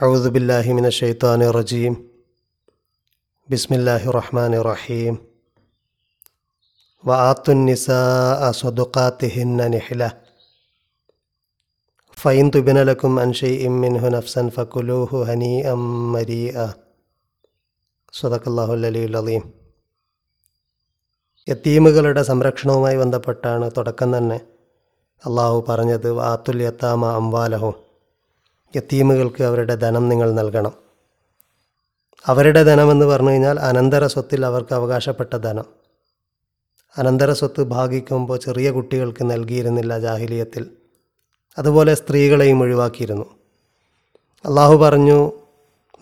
أعوذ بالله من الشيطان الرجيم بسم الله الرحمن الرحيم وآتوا النساء صدقاتهن نحلة فإن تبن لكم عن شيء منه نفسا فكلوه هنيئا مريئا صدق الله العلي العظيم യത്തീമുകളുടെ സംരക്ഷണവുമായി ബന്ധപ്പെട്ടാണ് തുടക്കം തന്നെ അള്ളാഹു പറഞ്ഞത് വാത്തുൽ യത്താമ അംവാലഹും യത്തീമുകൾക്ക് അവരുടെ ധനം നിങ്ങൾ നൽകണം. അവരുടെ ധനമെന്ന് പറഞ്ഞു കഴിഞ്ഞാൽ അനന്തര സ്വത്തിൽ അവർക്ക് അവകാശപ്പെട്ട ധനം. അനന്തര സ്വത്ത് ഭാഗിക്കുമ്പോൾ ചെറിയ കുട്ടികൾക്ക് നൽകിയിരുന്നില്ല ജാഹിലിയത്തിൽ. അതുപോലെ സ്ത്രീകളെയും ഒഴിവാക്കിയിരുന്നു. അള്ളാഹു പറഞ്ഞു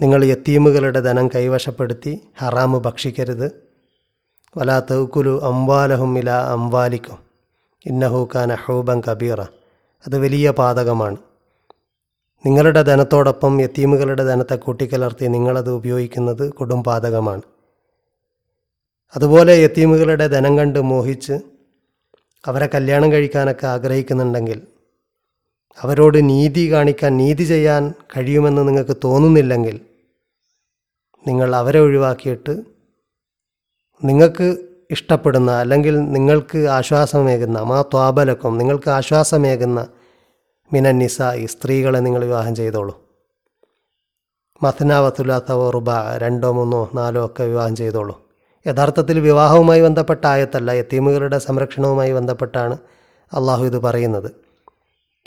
നിങ്ങൾ യത്തീമുകളുടെ ധനം കൈവശപ്പെടുത്തി ഹറാമ് ഭക്ഷിക്കരുത്. വലാ തൗക്കുലു അംവാലഹും ഇല അംവാലിക്കും. ഇന്നഹു ഖാൻ ഹൂബൻ കബീറ. അത് വലിയ പാതകമാണ്. നിങ്ങളുടെ ധനത്തോടൊപ്പം യത്തീമുകളുടെ ധനത്തെ കൂട്ടിക്കലർത്തി നിങ്ങളത് ഉപയോഗിക്കുന്നത് കൊടും പാതകമാണ് അതുപോലെ യത്തീമുകളുടെ ധനം കണ്ട് മോഹിച്ച് അവരെ കല്യാണം കഴിക്കാനൊക്കെ ആഗ്രഹിക്കുന്നുണ്ടെങ്കിൽ അവരോട് നീതി കാണിക്കാൻ നീതി ചെയ്യാൻ കഴിയുമെന്ന് നിങ്ങൾക്ക് തോന്നുന്നില്ലെങ്കിൽ നിങ്ങൾ അവരെ ഒഴിവാക്കിയിട്ട് നിങ്ങൾക്ക് ഇഷ്ടപ്പെടുന്ന അല്ലെങ്കിൽ നിങ്ങൾക്ക് ആശ്വാസമേകുന്ന മാ ത്വാബലക്കം നിങ്ങൾക്ക് ആശ്വാസമേകുന്ന മിനന്നിസ ഈ സ്ത്രീകളെ നിങ്ങൾ വിവാഹം ചെയ്തോളൂ. മഥനാവത്തുലാത്തവോ റുബ രണ്ടോ മൂന്നോ നാലോ ഒക്കെ വിവാഹം ചെയ്തോളൂ. യഥാർത്ഥത്തിൽ വിവാഹവുമായി ബന്ധപ്പെട്ട ആയത്തല്ല യത്തീമുകളുടെ സംരക്ഷണവുമായി ബന്ധപ്പെട്ടാണ് അള്ളാഹു ഇത് പറയുന്നത്.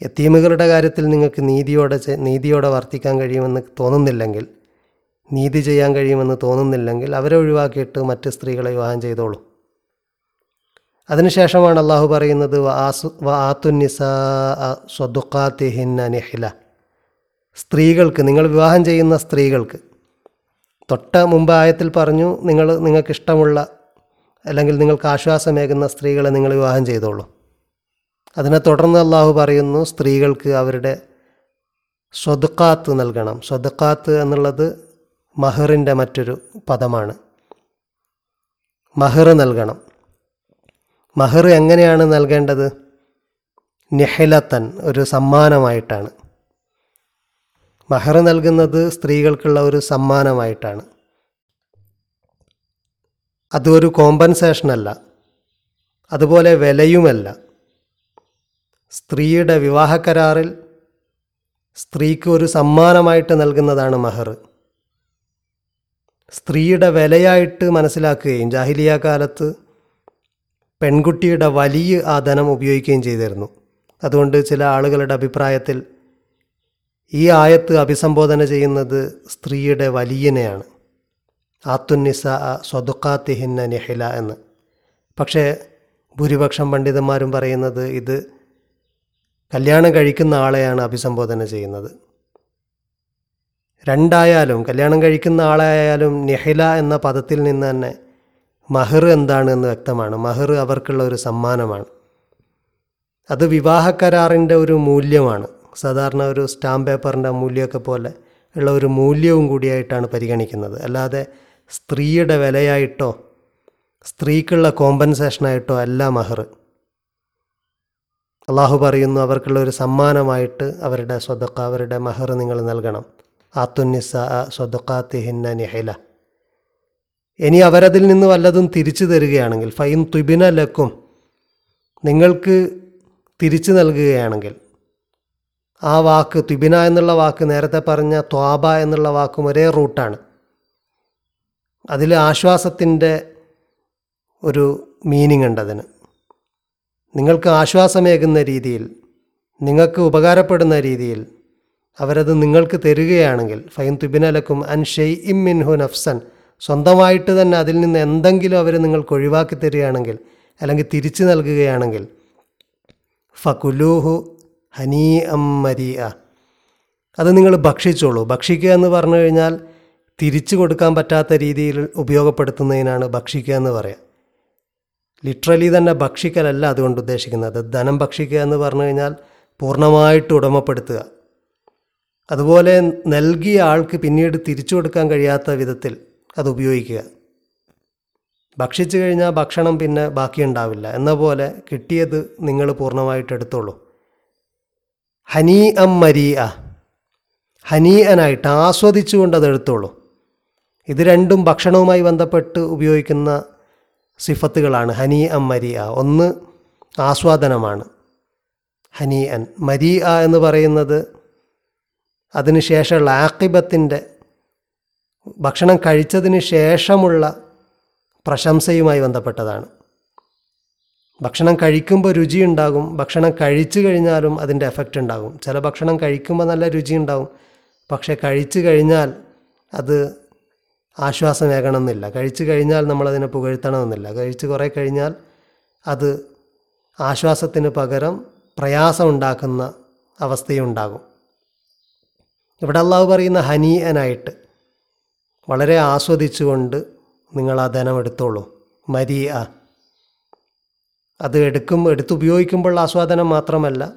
യത്തീമുകളുടെ കാര്യത്തിൽ നിങ്ങൾക്ക് നീതിയോടെ നീതിയോടെ വർത്തിക്കാൻ കഴിയുമെന്ന് തോന്നുന്നില്ലെങ്കിൽ നീതി ചെയ്യാൻ കഴിയുമെന്ന് തോന്നുന്നില്ലെങ്കിൽ അവരെ ഒഴിവാക്കിയിട്ട് മറ്റ് സ്ത്രീകളെ വിവാഹം ചെയ്തോളൂ. അതിനുശേഷമാണ് അള്ളാഹു പറയുന്നത് നിഹില. സ്ത്രീകൾക്ക് നിങ്ങൾ വിവാഹം ചെയ്യുന്ന സ്ത്രീകൾക്ക് തൊട്ട മുമ്പ് ആയത്തിൽ പറഞ്ഞു നിങ്ങൾ നിങ്ങൾക്ക് ഇഷ്ടമുള്ള അല്ലെങ്കിൽ നിങ്ങൾക്ക് ആശ്വാസമേകുന്ന സ്ത്രീകളെ നിങ്ങൾ വിവാഹം ചെയ്തോളൂ. അതിനെ തുടർന്ന് അള്ളാഹു പറയുന്നു സ്ത്രീകൾക്ക് അവരുടെ സ്വതുക്കാത്ത് നൽകണം. സ്വതുക്കാത്ത് എന്നുള്ളത് മഹറിന്റെ മറ്റൊരു പദമാണ്. മഹർ നൽകണം. മഹർ എങ്ങനെയാണ് നൽകേണ്ടത്? നിഹലത്തൻ ഒരു സമ്മാനമായിട്ടാണ്. മഹർ നൽകുന്നത് സ്ത്രീകൾക്കുള്ള ഒരു സമ്മാനമായിട്ടാണ്. അതൊരു കോമ്പൻസേഷനല്ല. അതുപോലെ വിലയുമല്ല. സ്ത്രീയുടെ വിവാഹ കരാറിൽ സ്ത്രീക്ക് ഒരു സമ്മാനമായിട്ട് നൽകുന്നതാണ് മഹർ. സ്ത്രീയുടെ വിലയായിട്ട് മനസ്സിലാക്കുകയും ജാഹിലിയ കാലത്ത് പെൺകുട്ടിയുടെ വലിയ ആ ധനം ഉപയോഗിക്കുകയും ചെയ്തിരുന്നു. അതുകൊണ്ട് ചില ആളുകളുടെ അഭിപ്രായത്തിൽ ഈ ആയത്ത് അഭിസംബോധന ചെയ്യുന്നത് സ്ത്രീയുടെ വലിയനെയാണ്. ആത്തുന്നിസ സ്വതുക്കാത്തിഹിന്ന നിഹില എന്ന്. പക്ഷേ ഭൂരിപക്ഷം പണ്ഡിതന്മാരും പറയുന്നത് ഇത് കല്യാണം കഴിക്കുന്ന ആളെയാണ് അഭിസംബോധന ചെയ്യുന്നത്. രണ്ടായാലും കല്യാണം കഴിക്കുന്ന ആളായാലും നിഹില എന്ന പദത്തിൽ നിന്ന് തന്നെ മഹർ എന്താണ് എന്ന് വ്യക്തമാണ്. മഹർ അവർക്കുള്ള ഒരു സമ്മാനമാണ്. അത് വിവാഹ കരാറിന്റെ ഒരു മൂല്യമാണ്. സാധാരണ ഒരു സ്റ്റാമ്പ് പേപ്പറിന്റെ മൂല്യമൊക്കെ പോലെ ഉള്ള ഒരു മൂല്യവും കൂടിയായിട്ടാണ് പരിഗണിക്കുന്നത്. അല്ലാതെ സ്ത്രീയുടെ വിലയായിട്ടോ സ്ത്രീക്കുള്ള കോമ്പൻസേഷനായിട്ടോ അല്ല മഹർ അള്ളാഹു പറയുന്നു അവർക്കുള്ള ഒരു സമ്മാനമായിട്ട് അവരുടെ സ്വതക്ക അവരുടെ മഹർ നിങ്ങൾ നൽകണം. ആത്തുന്നിസ സ്വതക്കാത്തിഹിന്ന നിഹില. ഇനി അവരതിൽ നിന്ന് വല്ലതും തിരിച്ചു തരികയാണെങ്കിൽ ഫൈൻ തുബിന ലക്കും നിങ്ങൾക്ക് തിരിച്ചു നൽകുകയാണെങ്കിൽ ആ വാക്ക് തുബിന എന്നുള്ള വാക്ക് നേരത്തെ പറഞ്ഞ ത്വാബ എന്നുള്ള വാക്കും ഒരേ റൂട്ടാണ്. അതിൽ ആശ്വാസത്തിന്റെ ഒരു മീനിങ് ഉണ്ട് അതിന്. നിങ്ങൾക്ക് ആശ്വാസമേകുന്ന രീതിയിൽ നിങ്ങൾക്ക് ഉപകാരപ്പെടുന്ന രീതിയിൽ അവരത് നിങ്ങൾക്ക് തരികയാണെങ്കിൽ ഫൈൻ തുബിനലക്കും അൻ ഷെയ് ഇം മിൻഹു നഫ്സൻ സ്വന്തമായിട്ട് തന്നെ അതിൽ നിന്ന് എന്തെങ്കിലും അവർ നിങ്ങൾക്ക് ഒഴിവാക്കി തരികയാണെങ്കിൽ അല്ലെങ്കിൽ തിരിച്ചു നൽകുകയാണെങ്കിൽ ഫകുലൂഹു ഹനീ അം മരിയ അത് നിങ്ങൾ ഭക്ഷിച്ചോളൂ. ഭക്ഷിക്കുക എന്ന് പറഞ്ഞു കഴിഞ്ഞാൽ തിരിച്ചു കൊടുക്കാൻ പറ്റാത്ത രീതിയിൽ ഉപയോഗപ്പെടുത്തുന്നതിനാണ് ഭക്ഷിക്കുക എന്ന് പറയുക ലിറ്ററലി തന്നെ ഭക്ഷിക്കലല്ല അതുകൊണ്ട് ഉദ്ദേശിക്കുന്നത്. ധനം ഭക്ഷിക്കുക എന്ന് പറഞ്ഞു കഴിഞ്ഞാൽ പൂർണമായിട്ട് ഉടമപ്പെടുത്തുക. അതുപോലെ നൽകിയ ആൾക്ക് പിന്നീട് തിരിച്ചു കൊടുക്കാൻ കഴിയാത്ത വിധത്തിൽ അത് ഉപയോഗിക്കുക ഭക്ഷിച്ചു കഴിഞ്ഞാൽ ഭക്ഷണം പിന്നെ ബാക്കിയുണ്ടാവില്ല. എന്ന പോലെ കിട്ടിയത് നിങ്ങൾ പൂർണമായിട്ട് എടുത്തോളൂ. ഹനീ അം മരീ ഹനീയനായിട്ട് ആസ്വദിച്ചുകൊണ്ട് അത് എടുത്തോളൂ. ഇത് രണ്ടും ഭക്ഷണവുമായി ബന്ധപ്പെട്ട് ഉപയോഗിക്കുന്ന സിഫത്തുകളാണ്. ഹനി അം മരിയ ഒന്ന് ആസ്വാദനമാണ്. ഹനി അൻ മരിയ എന്ന് പറയുന്നത് അതിനുശേഷമുള്ള ആക്കിബത്തിന്റെ ഭക്ഷണം കഴിച്ചതിന് ശേഷമുള്ള പ്രശംസയുമായി ബന്ധപ്പെട്ടതാണ്. ഭക്ഷണം കഴിക്കുമ്പോൾ രുചി ഉണ്ടാകും ഭക്ഷണം കഴിച്ചു കഴിഞ്ഞാലും അതിന്റെ എഫക്റ്റ് ഉണ്ടാകും. ചില ഭക്ഷണം കഴിക്കുമ്പോൾ നല്ല രുചി ഉണ്ടാകും പക്ഷേ കഴിച്ചു കഴിഞ്ഞാൽ അത് ആശ്വാസമേകണമെന്നില്ല. കഴിച്ചു കഴിഞ്ഞാൽ നമ്മളതിനെ പുകഴ്ത്തണമെന്നില്ല. കഴിച്ച് കുറേ കഴിഞ്ഞാൽ അത് ആശ്വാസത്തിന് പകരം പ്രയാസം ഉണ്ടാക്കുന്ന അവസ്ഥയുണ്ടാകും. ഇവിടെ അള്ളാഹു പറയുന്ന ഹനീയനായിട്ട് വളരെ ആസ്വദിച്ചുകൊണ്ട് നിങ്ങൾ ആ ധനം എടുത്തോളൂ. മരിയ അത് എടുക്കും എടുത്തുപയോഗിക്കുമ്പോൾ ആസ്വാദനം മാത്രമല്ല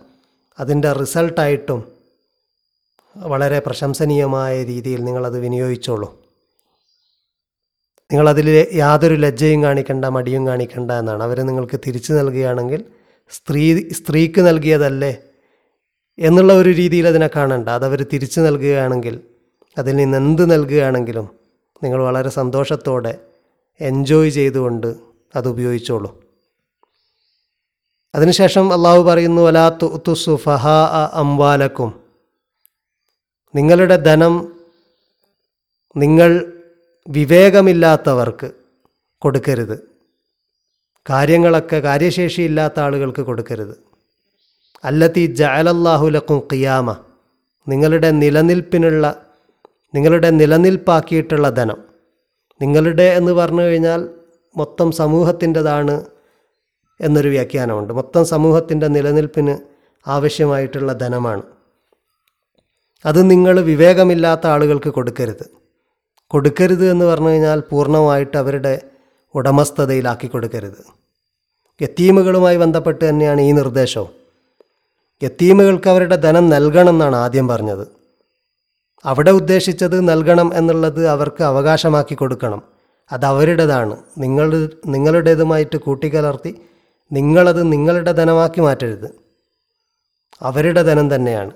അതിന്റെ റിസൾട്ടായിട്ടും വളരെ പ്രശംസനീയമായ രീതിയിൽ നിങ്ങളത് വിനിയോഗിച്ചോളൂ. നിങ്ങളതിൽ യാതൊരു ലജ്ജയും കാണിക്കണ്ട മടിയും കാണിക്കണ്ട എന്നാണ്. അവർ നിങ്ങൾക്ക് തിരിച്ചു നൽകുകയാണെങ്കിൽ സ്ത്രീ സ്ത്രീക്ക് നൽകിയതല്ലേ എന്നുള്ള ഒരു രീതിയിൽ അതിനെ കാണണ്ട. അതവർ തിരിച്ചു നൽകുകയാണെങ്കിൽ അതിൽ നിന്ന് എന്ത് നൽകുകയാണെങ്കിലും നിങ്ങൾ വളരെ സന്തോഷത്തോടെ എൻജോയ് ചെയ്തുകൊണ്ട് അത് ഉപയോഗിച്ചോളൂ. അതിനുശേഷം അള്ളാഹു പറയുന്നു അലാ തുസു ഫഹാ അംവാലക്കും. നിങ്ങളുടെ ധനം നിങ്ങൾ വിവേകമില്ലാത്തവർക്ക് കൊടുക്കരുത്. കാര്യങ്ങളൊക്കെ കാര്യശേഷിയില്ലാത്ത ആളുകൾക്ക് കൊടുക്കരുത്. അല്ലത്തി ജഅലല്ലാഹുലക്കും ഖിയാമ. നിങ്ങളുടെ നിലനിൽപ്പിനുള്ള നിങ്ങളുടെ നിലനിൽപ്പാക്കിയിട്ടുള്ള ധനം. നിങ്ങളുടെ എന്ന് പറഞ്ഞു കഴിഞ്ഞാൽ മൊത്തം സമൂഹത്തിന്റെതാണ് എന്നൊരു വ്യാഖ്യാനമുണ്ട്. മൊത്തം സമൂഹത്തിന്റെ നിലനിൽപ്പിന് ആവശ്യമായിട്ടുള്ള ധനമാണ്. അത് നിങ്ങൾ വിവേകമില്ലാത്ത ആളുകൾക്ക് കൊടുക്കരുത്. കൊടുക്കരുത് എന്ന് പറഞ്ഞു കഴിഞ്ഞാൽ പൂർണമായിട്ട് അവരുടെ ഉടമസ്ഥതയിലാക്കി കൊടുക്കരുത്. യത്തീമുകളുമായി ബന്ധപ്പെട്ട് തന്നെയാണ് ഈ നിർദ്ദേശവും. യത്തീമുകൾക്ക് അവരുടെ ധനം നൽകണം എന്നാണ് ആദ്യം പറഞ്ഞത്. അവിടെ ഉദ്ദേശിച്ചത് നൽകണം എന്നുള്ളത് അവർക്ക് അവകാശമാക്കി കൊടുക്കണം. അത് അവരുടേതാണ്. നിങ്ങൾ നിങ്ങളുടേതുമായിട്ട് കൂട്ടിക്കലർത്തി നിങ്ങളത് നിങ്ങളുടെ ധനമാക്കി മാറ്റരുത്. അവരുടെ ധനം തന്നെയാണ്.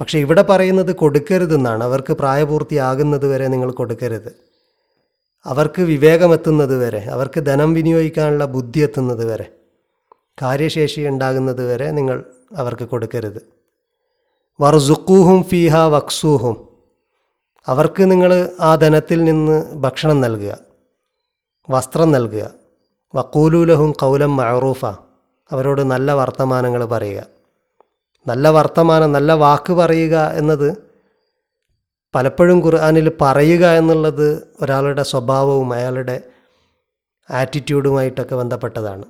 പക്ഷേ ഇവിടെ പറയുന്നത് കൊടുക്കരുതെന്നാണ്. അവർക്ക് പ്രായപൂർത്തിയാകുന്നത് വരെ നിങ്ങൾ കൊടുക്കരുത്. അവർക്ക് വിവേകമെത്തുന്നത് വരെ അവർക്ക് ധനം വിനിയോഗിക്കാനുള്ള ബുദ്ധി എത്തുന്നത് വരെ കാര്യശേഷി ഉണ്ടാകുന്നത് വരെ നിങ്ങൾ അവർക്ക് കൊടുക്കരുത്. വർസുക്കൂഹും ഫീഹ വക്സൂഹും അവർക്ക് നിങ്ങൾ ആ ധനത്തിൽ നിന്ന് ഭക്ഷണം നൽകുക വസ്ത്രം നൽകുക. വക്കൂലൂലഹും കൗലം മഴറൂഫ അവരോട് നല്ല വർത്തമാനങ്ങൾ പറയുക. നല്ല വർത്തമാനം നല്ല വാക്ക് പറയുക എന്നത് പലപ്പോഴും ഖുർആാനിൽ പറയുക എന്നുള്ളത് ഒരാളുടെ സ്വഭാവവും അയാളുടെ ആറ്റിറ്റ്യൂഡുമായിട്ടൊക്കെ ബന്ധപ്പെട്ടതാണ്.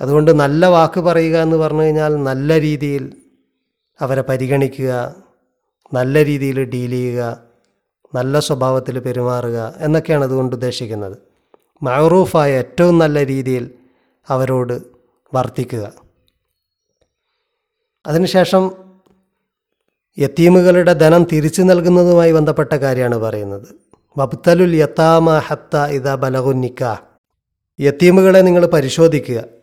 അതുകൊണ്ട് നല്ല വാക്ക് പറയുക എന്ന് പറഞ്ഞു കഴിഞ്ഞാൽ നല്ല രീതിയിൽ അവരെ പരിഗണിക്കുക നല്ല രീതിയിൽ ഡീൽ ചെയ്യുക നല്ല സ്വഭാവത്തിൽ പെരുമാറുക എന്നൊക്കെയാണ് അതുകൊണ്ട് ഉദ്ദേശിക്കുന്നത്. മഹറൂഫായ ഏറ്റവും നല്ല രീതിയിൽ അവരോട് വർത്തിക്കുക. അതിനുശേഷം യത്തീമുകളുടെ ധനം തിരിച്ചു നൽകുന്നതുമായി ബന്ധപ്പെട്ട കാര്യമാണ് പറയുന്നത്. വബ്തലുൽ യത്താമ ഹത്ത ഇത ബലഹുന്നിക്ക യത്തീമുകളെ നിങ്ങൾ പരിശോധിക്കുക.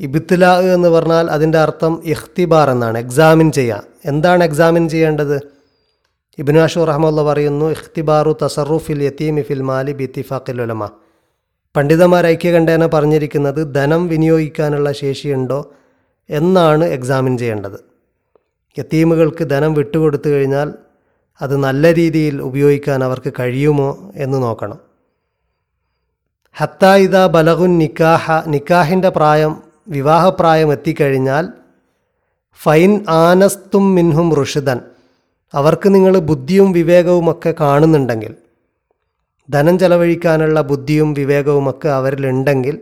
ഇബിത്തുല എന്ന് പറഞ്ഞാൽ അതിന്റെ അർത്ഥം ഇഖ്തിബാർ എന്നാണ് എക്സാമിൻ ചെയ്യുക എന്താണ് എക്സാമിൻ ചെയ്യേണ്ടത്? ഇബിനാഷു റഹ്മുള്ള പറയുന്നു ഇഖ്തിബാറു തസറുഫിൽ യത്തീമി ഫിൽ മാലി ബിത്തിഫാഖിൽ ഉലമ. പണ്ഡിതന്മാർ ഐക്യകണ്ഠേന പറഞ്ഞിരിക്കുന്നത് ധനം വിനിയോഗിക്കാനുള്ള ശേഷിയുണ്ടോ എന്നാണ് എക്സാമിൻ ചെയ്യേണ്ടത്. യത്തീമുകൾക്ക് ധനം വിട്ടുകൊടുത്തു കഴിഞ്ഞാൽ അത് നല്ല രീതിയിൽ ഉപയോഗിക്കാൻ അവർക്ക് കഴിയുമോ എന്ന് നോക്കണം. ഹത്തായിദ ബലഹുൻ നിക്കാഹ നിക്കാഹിന്റെ പ്രായം വിവാഹപ്രായം എത്തിക്കഴിഞ്ഞാൽ ഫൈൻ ആനസ്തും മിൻഹും ഋഷിതൻ അവർക്ക് നിങ്ങൾ ബുദ്ധിയും വിവേകവുമൊക്കെ കാണുന്നുണ്ടെങ്കിൽ ധനം ചെലവഴിക്കാനുള്ള ബുദ്ധിയും വിവേകവുമൊക്കെ അവരിലുണ്ടെങ്കിൽ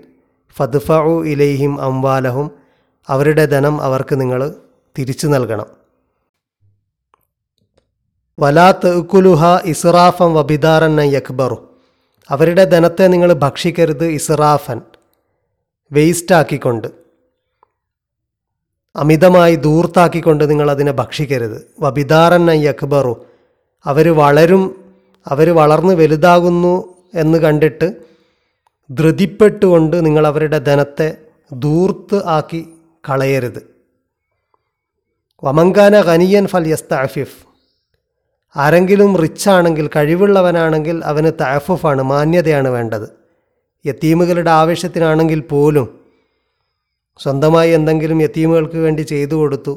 ഫദ്ഫഉ ഇലൈഹിം അംവാലഹും അവരുടെ ധനം അവർക്ക് നിങ്ങൾ തിരിച്ചു നൽകണം. വലാ തെക്കുലുഹ ഇസ്റാഫൻ വബിദാറൻ യക്ബറു അവരുടെ ധനത്തെ നിങ്ങൾ ഭക്ഷിക്കരുത് ഇസ്റാഫൻ. വേസ്റ്റാക്കിക്കൊണ്ട് അമിതമായി ദൂർത്താക്കിക്കൊണ്ട് നിങ്ങൾ അതിനെ ഭക്ഷിക്കരുത്. വബിദാറൻ അക്ബറു അവർ വളരും അവർ വളർന്ന് വലുതാകുന്നു എന്ന് കണ്ടിട്ട് ധൃതിപ്പെട്ടുകൊണ്ട് നിങ്ങൾ അവരുടെ ധനത്തെ ദൂർത്ത് ആക്കി കളയരുത്. വമങ്കാന ഖനിയൻ ഫൽ യസ് താഫിഫ് ആരെങ്കിലും റിച്ചാണെങ്കിൽ കഴിവുള്ളവനാണെങ്കിൽ അവന് താഫുഫാണ് മാന്യതയാണ് വേണ്ടത്. യത്തീമുകളുടെ ആവേശത്തിനാണെങ്കിൽ പോലും സ്വന്തമായി എന്തെങ്കിലും യത്തീമുകൾക്ക് വേണ്ടി ചെയ്തു കൊടുത്തു.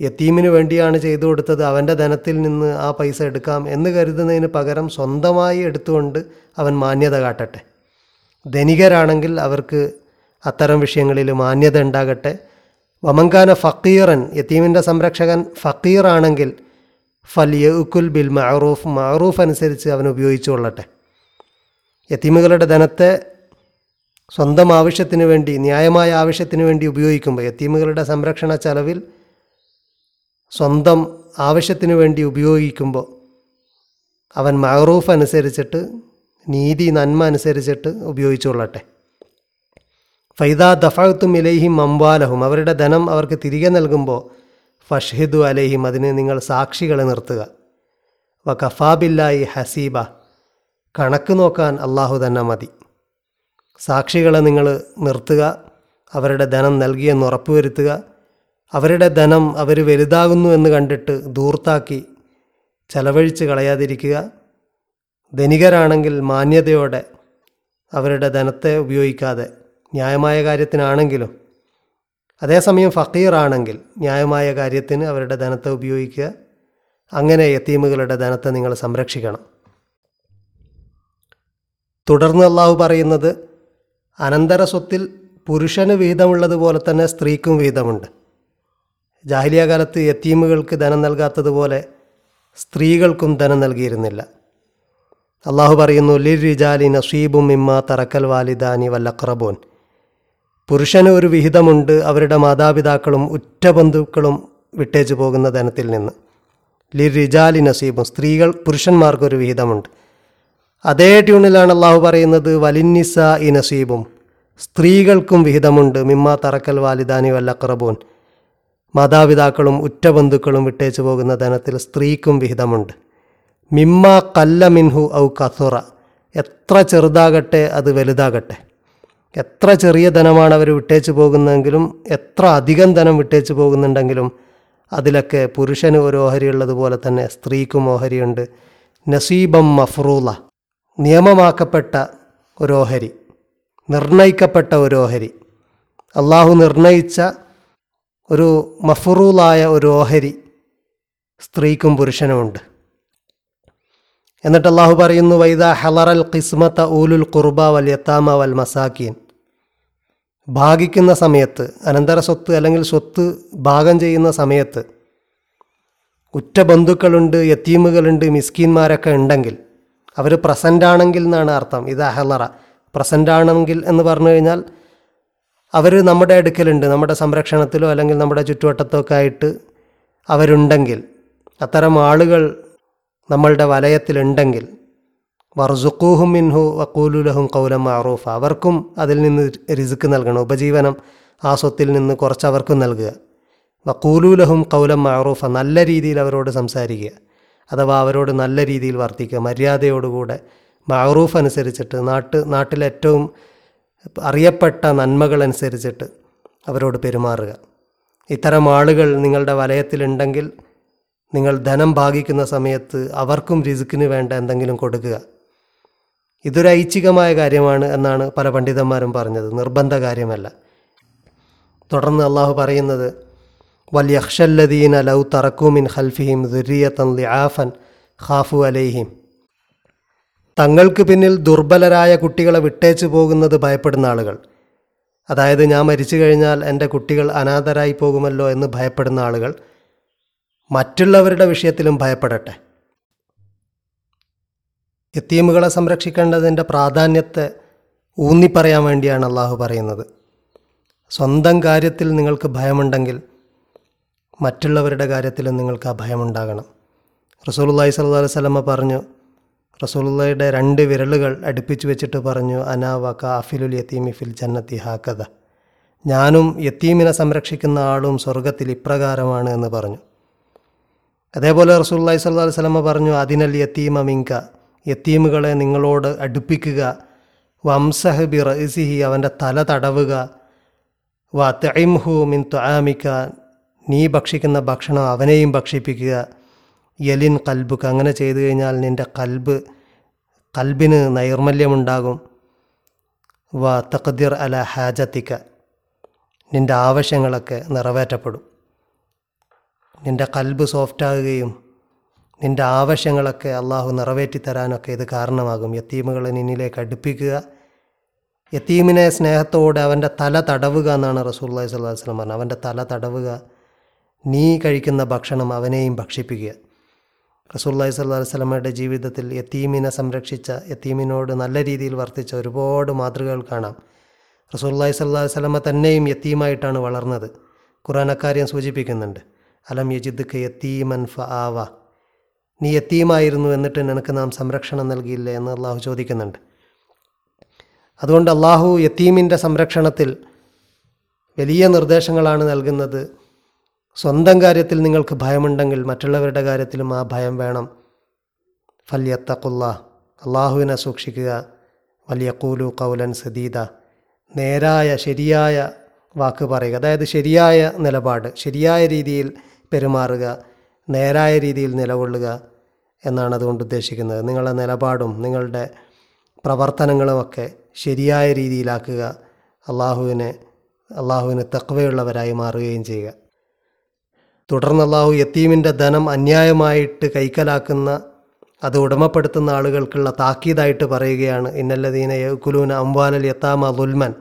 യത്തീമിന് വേണ്ടിയാണ് ചെയ്തു കൊടുത്തത്. അവന്റെ ധനത്തിൽ നിന്ന് ആ പൈസ എടുക്കാം എന്ന് കരുതുന്നതിന് പകരം സ്വന്തമായി എടുത്തുകൊണ്ട് അവൻ മാന്യത കാട്ടട്ടെ. ധനികരാണെങ്കിൽ അവർക്ക് അത്തരം വിഷയങ്ങളിൽ മാന്യത ഉണ്ടാകട്ടെ. വമങ്കാന ഫക്കീറൻ യത്തീമിന്റെ സംരക്ഷകൻ ഫക്കീറാണെങ്കിൽ ഫൽ യഉക്കുൽ ബിൽ മഅറൂഫ് മഅറൂഫ് അനുസരിച്ച് അവൻ ഉപയോഗിച്ചു കൊള്ളട്ടെ യത്തീമുകളുടെ ധനത്തെ സ്വന്തം ആവശ്യത്തിന് വേണ്ടി ന്യായമായ ആവശ്യത്തിന് വേണ്ടി ഉപയോഗിക്കുമ്പോൾ യത്തീമുകളുടെ സംരക്ഷണ ചെലവിൽ സ്വന്തം ആവശ്യത്തിന് വേണ്ടി ഉപയോഗിക്കുമ്പോൾ അവൻ മഹറൂഫ് അനുസരിച്ചിട്ട് നീതി നന്മ അനുസരിച്ചിട്ട് ഉപയോഗിച്ചുകൊള്ളട്ടെ. ഫൈദ ദഫാത്തും ഇലൈഹിം മംവാലഹും അവരുടെ ധനം അവർക്ക് തിരികെ നൽകുമ്പോൾ ഫഷ്ഹിദു അലൈഹിം അതിന് നിങ്ങൾ സാക്ഷികളെ നിർത്തുക. വ കഫാബില്ലായി ഹസീബ. കണക്ക് നോക്കാൻ അള്ളാഹു തന്നെ മതി. സാക്ഷികളെ നിങ്ങൾ നിർത്തുക അവരുടെ ധനം നൽകിയെന്ന് ഉറപ്പുവരുത്തുക അവരുടെ ധനം അവർ വലുതാകുന്നു എന്ന് കണ്ടിട്ട് ദൂർത്താക്കി ചെലവഴിച്ച് കളയാതിരിക്കുക. ധനികരാണെങ്കിൽ മാന്യതയോടെ അവരുടെ ധനത്തെ ഉപയോഗിക്കാതെ ന്യായമായ കാര്യത്തിനാണെങ്കിലും അതേസമയം ഫക്കീറാണെങ്കിൽ ന്യായമായ കാര്യത്തിന് അവരുടെ ധനത്തെ ഉപയോഗിക്കുക. അങ്ങനെ യത്തീമുകളുടെ ധനത്തെ നിങ്ങൾ സംരക്ഷിക്കണം. തുടർന്ന് അള്ളാഹു പറയുന്നത് അനന്തര സ്വത്തിൽ പുരുഷന് വിഹിതമുള്ളതുപോലെ തന്നെ സ്ത്രീക്കും വിഹിതമുണ്ട് ജാഹിലിയ കാലത്ത് യത്തീമുകൾക്ക് ധനം നൽകാത്തതുപോലെ സ്ത്രീകൾക്കും ധനം നൽകിയിരുന്നില്ല. അള്ളാഹു പറയുന്നു ലിൽ റിജാലി നസീബും ഇമ്മ തറക്കൽ വാലിദാനി വല്ലക്രബോൻ പുരുഷന് ഒരു വിഹിതമുണ്ട് അവരുടെ മാതാപിതാക്കളും ഉറ്റ ബന്ധുക്കളും വിട്ടേച്ചു പോകുന്ന ധനത്തിൽ നിന്ന്. ലിർ റിജാലി നസീബും സ്ത്രീകൾ പുരുഷന്മാർക്കൊരു വിഹിതമുണ്ട്. അതേ ട്യൂണിലാണ് അള്ളാഹു പറയുന്നത് വലിന്നിസ ഇ നസീബും. സ്ത്രീകൾക്കും വിഹിതമുണ്ട്. മിമ്മ തറക്കൽ വാലിദാനി വല്ലക്രബോൻ മാതാപിതാക്കളും ഉറ്റ ബന്ധുക്കളും വിട്ടേച്ചു പോകുന്ന ധനത്തിൽ സ്ത്രീക്കും വിഹിതമുണ്ട്. മിമ്മ കല്ല മിൻഹു ഔ കസുറ. എത്ര ചെറുതാകട്ടെ അത് വലുതാകട്ടെ. എത്ര ചെറിയ ധനമാണ് അവർ വിട്ടേച്ചു പോകുന്നതെങ്കിലും എത്ര അധികം ധനം വിട്ടേച്ചു പോകുന്നുണ്ടെങ്കിലും അതിലൊക്കെ പുരുഷന് ഒരു ഓഹരി ഉള്ളതുപോലെ തന്നെ സ്ത്രീക്കും ഓഹരിയുണ്ട്. നസീബം മഫ്റൂല നിയമമാക്കപ്പെട്ട ഒരു ഓഹരി നിർണയിക്കപ്പെട്ട ഒരു ഓഹരി അള്ളാഹു നിർണയിച്ച ഒരു മഫറൂലായ ഒരു ഓഹരി സ്ത്രീക്കും പുരുഷനുമുണ്ട്. എന്നിട്ട് അള്ളാഹു പറയുന്നു വൈദ ഹലറൽ കിസ്മത്ത ഊലുൽ കുർബ വൽ യത്താമ വൽ മസാക്കീൻ ഭാഗിക്കുന്ന സമയത്ത് അനന്തര സ്വത്ത് അല്ലെങ്കിൽ സ്വത്ത് ഭാഗം ചെയ്യുന്ന സമയത്ത് ഉറ്റ ബന്ധുക്കളുണ്ട് യത്തീമുകളുണ്ട് മിസ്കീന്മാരൊക്കെ ഉണ്ടെങ്കിൽ അവർ പ്രസന്റ് ആണെങ്കിൽ എന്നാണ് അർത്ഥം. ഇത് അഹലറ. പ്രസന്റ് ആണെങ്കിൽ എന്ന് പറഞ്ഞു കഴിഞ്ഞാൽ അവർ നമ്മുടെ അടുക്കലുണ്ട്. നമ്മുടെ സംരക്ഷണത്തിലോ അല്ലെങ്കിൽ നമ്മുടെ ചുറ്റുവട്ടത്തോ ഒക്കെ ആയിട്ട് അവരുണ്ടെങ്കിൽ അത്തരം ആളുകൾ നമ്മളുടെ വലയത്തിലുണ്ടെങ്കിൽ വർസുക്കൂഹും മിൻഹു വക്കൂലുലഹും കൗലം മാറൂഫ അവർക്കും അതിൽ നിന്ന് റിസുക്ക് നൽകണം. ഉപജീവനം ആ സ്വത്തിൽ നിന്ന് കുറച്ച് അവർക്കും നൽകുക. വക്കൂലുലഹും കൗലം മാറൂഫ നല്ല രീതിയിൽ അവരോട് സംസാരിക്കുക. അഥവാ അവരോട് നല്ല രീതിയിൽ വർത്തിക്കുക മര്യാദയോടുകൂടെ മാറൂഫ് അനുസരിച്ചിട്ട് നാട്ട് നാട്ടിലേറ്റവും അറിയപ്പെട്ട നന്മകളനുസരിച്ചിട്ട് അവരോട് പെരുമാറുക. ഇത്തരം ആളുകൾ നിങ്ങളുടെ വലയത്തിലുണ്ടെങ്കിൽ നിങ്ങൾ ധനം ഭാഗിക്കുന്ന സമയത്ത് അവർക്കും റിസുക്കിന് വേണ്ട എന്തെങ്കിലും കൊടുക്കുക. ഇതൊരു ഐച്ഛികമായ കാര്യമാണ് എന്നാണ് പല പണ്ഡിതന്മാരും പറഞ്ഞത്. നിർബന്ധ കാര്യമല്ല. തുടർന്ന് അള്ളാഹു പറയുന്നത് വല്യക്ഷല്ലദീന ലൗ തറക്കുമിൻ ഹൽഫിഹിം ദുരിയത്തൻ ലിആഫൻ ഖാഫു അലൈഹിം തങ്ങൾക്ക് പിന്നിൽ ദുർബലരായ കുട്ടികളെ വിട്ടേച്ചു പോകുന്നത് ഭയപ്പെടുന്ന ആളുകൾ. അതായത് ഞാൻ മരിച്ചു കഴിഞ്ഞാൽ എന്റെ കുട്ടികൾ അനാഥരായി പോകുമല്ലോ എന്ന് ഭയപ്പെടുന്ന ആളുകൾ മറ്റുള്ളവരുടെ വിഷയത്തിലും ഭയപ്പെടട്ടെ. യത്തീമുകളെ സംരക്ഷിക്കേണ്ടതിന്റെ പ്രാധാന്യത്തെ ഊന്നിപ്പറയാൻ വേണ്ടിയാണ് അള്ളാഹു പറയുന്നത്. സ്വന്തം കാര്യത്തിൽ നിങ്ങൾക്ക് ഭയമുണ്ടെങ്കിൽ മറ്റുള്ളവരുടെ കാര്യത്തിലും നിങ്ങൾക്ക് ആ ഭയമുണ്ടാകണം റസൂലുള്ളാഹി സ്വല്ലല്ലാഹു അലൈഹി വസല്ലമ പറഞ്ഞു റസൂലുള്ളയുടെ രണ്ട് വിരലുകൾ അടുപ്പിച്ച് വെച്ചിട്ട് പറഞ്ഞു അനാ അഫിലുൽ യത്തീമി ഫിൽ ജന്നത്തി ഹാക്കഥ ഞാനും യത്തീമിനെ സംരക്ഷിക്കുന്ന ആളും സ്വർഗത്തിൽ ഇപ്രകാരമാണ് എന്ന് പറഞ്ഞു. അതേപോലെ റസൂല്ലായി സല്ലാ വസ്ലമ പറഞ്ഞു അതിനൽ യത്തീമ മിങ്ക. യത്തീമുകളെ നിങ്ങളോട് അടുപ്പിക്കുക. വംസഹ് ബി റഇസിഹി അവന്റെ തല തടവുക. വ തെയിംഹു മിൻ ത്വാമിക്ക നീ ഭക്ഷിക്കുന്ന ഭക്ഷണം അവനെയും ഭക്ഷിപ്പിക്കുക. യലിൻ കൽബുക്ക്. അങ്ങനെ ചെയ്തു കഴിഞ്ഞാൽ നിന്റെ കൽബ് കൽബിന് നൈർമല്യമുണ്ടാകും. വ തഖദിർ അല ഹാജത്തിക്ക നിന്റെ ആവശ്യങ്ങളൊക്കെ നിറവേറ്റപ്പെടും. നിന്റെ കൽബ് സോഫ്റ്റാകുകയും നിന്റെ ആവശ്യങ്ങളൊക്കെ അള്ളാഹു നിറവേറ്റി തരാനൊക്കെ ഇത് കാരണമാകും. യത്തീമുകളെ നിന്നിലേക്ക് അടുപ്പിക്കുക. യത്തീമിനെ സ്നേഹത്തോടെ അവന്റെ തല തടവുക എന്നാണ് റസൂല്ലാഹി അലൈഹി വസല്ലം പറഞ്ഞത്. അവന്റെ തല തടവുക. നീ കഴിക്കുന്ന ഭക്ഷണം അവനെയും ഭക്ഷിപ്പിക്കുക. റസൂല്ലായി സ്വല്ലല്ലാഹു അലൈഹി വസല്ലമയുടെ ജീവിതത്തിൽ യത്തീമിനെ സംരക്ഷിച്ച യത്തീമിനോട് നല്ല രീതിയിൽ വർത്തിച്ച ഒരുപാട് മാതൃകകൾ കാണാം. റസൂല്ലായി അലൈഹി വസല്ലമ തന്നെയും യത്തീമായിട്ടാണ് വളർന്നത്. ഖുറാനക്കാര്യം സൂചിപ്പിക്കുന്നുണ്ട് അലം യജിദ്ക്ക് യത്തീമൻ ഫ ആവ നീ യത്തീമായിരുന്നു എന്നിട്ട് നിനക്ക് നാം സംരക്ഷണം നൽകിയില്ലേ എന്ന് അള്ളാഹു ചോദിക്കുന്നുണ്ട്. അതുകൊണ്ട് അള്ളാഹു യത്തീമിന്റെ സംരക്ഷണത്തിൽ വലിയ നിർദ്ദേശങ്ങളാണ് നൽകുന്നത്. സ്വന്തം കാര്യത്തിൽ നിങ്ങൾക്ക് ഭയമുണ്ടെങ്കിൽ മറ്റുള്ളവരുടെ കാര്യത്തിലും ആ ഭയം വേണം. ഫല്യത്തക്കുള്ള അള്ളാഹുവിനെ സൂക്ഷിക്കുക. വലിയ കൂലു കൗലൻ സദീദ. നേരായ ശരിയായ വാക്ക് പറയുക. അതായത് ശരിയായ നിലപാട് ശരിയായ രീതിയിൽ പെരുമാറുക നേരായ രീതിയിൽ നിലകൊള്ളുക എന്നാണ് അതുകൊണ്ട് ഉദ്ദേശിക്കുന്നത്. നിങ്ങളുടെ നിലപാടും നിങ്ങളുടെ പ്രവർത്തനങ്ങളുമൊക്കെ ശരിയായ രീതിയിലാക്കുക. അള്ളാഹുവിനെ അള്ളാഹുവിന് തക്വയുള്ളവരായി മാറുകയും ചെയ്യുക. തുടർന്ന് അള്ളാഹു യത്തീമിന്റെ ധനം അന്യായമായിട്ട് കൈക്കലാക്കുന്ന അത് ഉടമപ്പെടുത്തുന്ന ആളുകൾക്കുള്ള താക്കീതായിട്ട് പറയുകയാണ് ഇന്നല്ലദീന യക്കുലൂന അംവാലൽ യത്താമ ലുൽമൻ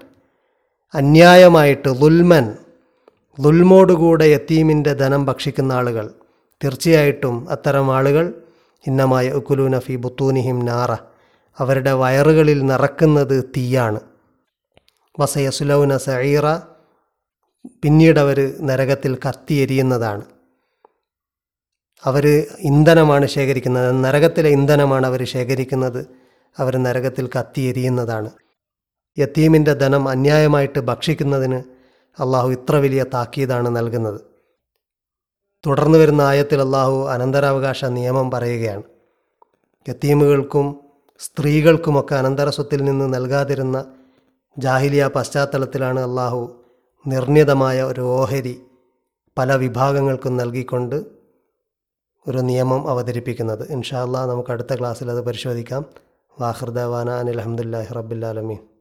അന്യായമായിട്ട് ലുൽമൻ ലുൽമോടുകൂടെ യത്തീമിന്റെ ധനം ഭക്ഷിക്കുന്ന ആളുകൾ. തീർച്ചയായിട്ടും അത്തരം ആളുകൾ ഇന്നമായ ഉക്കുലൂന ഫി ബുത്തൂനിഹിം നാറ അവരുടെ വയറുകളിൽ നിറക്കുന്നത് തീയാണ്. വസയസുലൗന സഈറ പിന്നീട് അവർ നരകത്തിൽ കത്തിയെരിയുന്നതാണ് അവർ ഇന്ധനമാണ് ശേഖരിക്കുന്നത്. നരകത്തിലെ ഇന്ധനമാണ് അവർ ശേഖരിക്കുന്നത്. അവർ നരകത്തിൽ കത്തിയെരിയുന്നതാണ് യത്തീമിന്റെ ധനം അന്യായമായിട്ട് ഭക്ഷിക്കുന്നതിന് അള്ളാഹു ഇത്ര വലിയ താക്കീതാണ് നൽകുന്നത്. തുടർന്ന് വരുന്ന ആയത്തിൽ അള്ളാഹു അനന്തരാവകാശ നിയമം പറയുകയാണ്. യത്തീമുകൾക്കും സ്ത്രീകൾക്കുമൊക്കെ അനന്തര സ്വത്തിൽ നിന്ന് നൽകാതിരുന്ന ജാഹിലിയ പശ്ചാത്തലത്തിലാണ് അള്ളാഹു നിർണിതമായ ഒരു ഓഹരി പല വിഭാഗങ്ങൾക്കും നൽകിക്കൊണ്ട് ഒരു നിയമം അവതരിപ്പിക്കുന്നത്. ഇൻഷാ അള്ളാഹ് നമുക്ക് അടുത്ത ക്ലാസ്സിൽ അത് പരിശോധിക്കാം. വാഹൃദാന അനിൽ അഹമ്മദില്ലാഹി റബ്ബില്ലാലമീൻ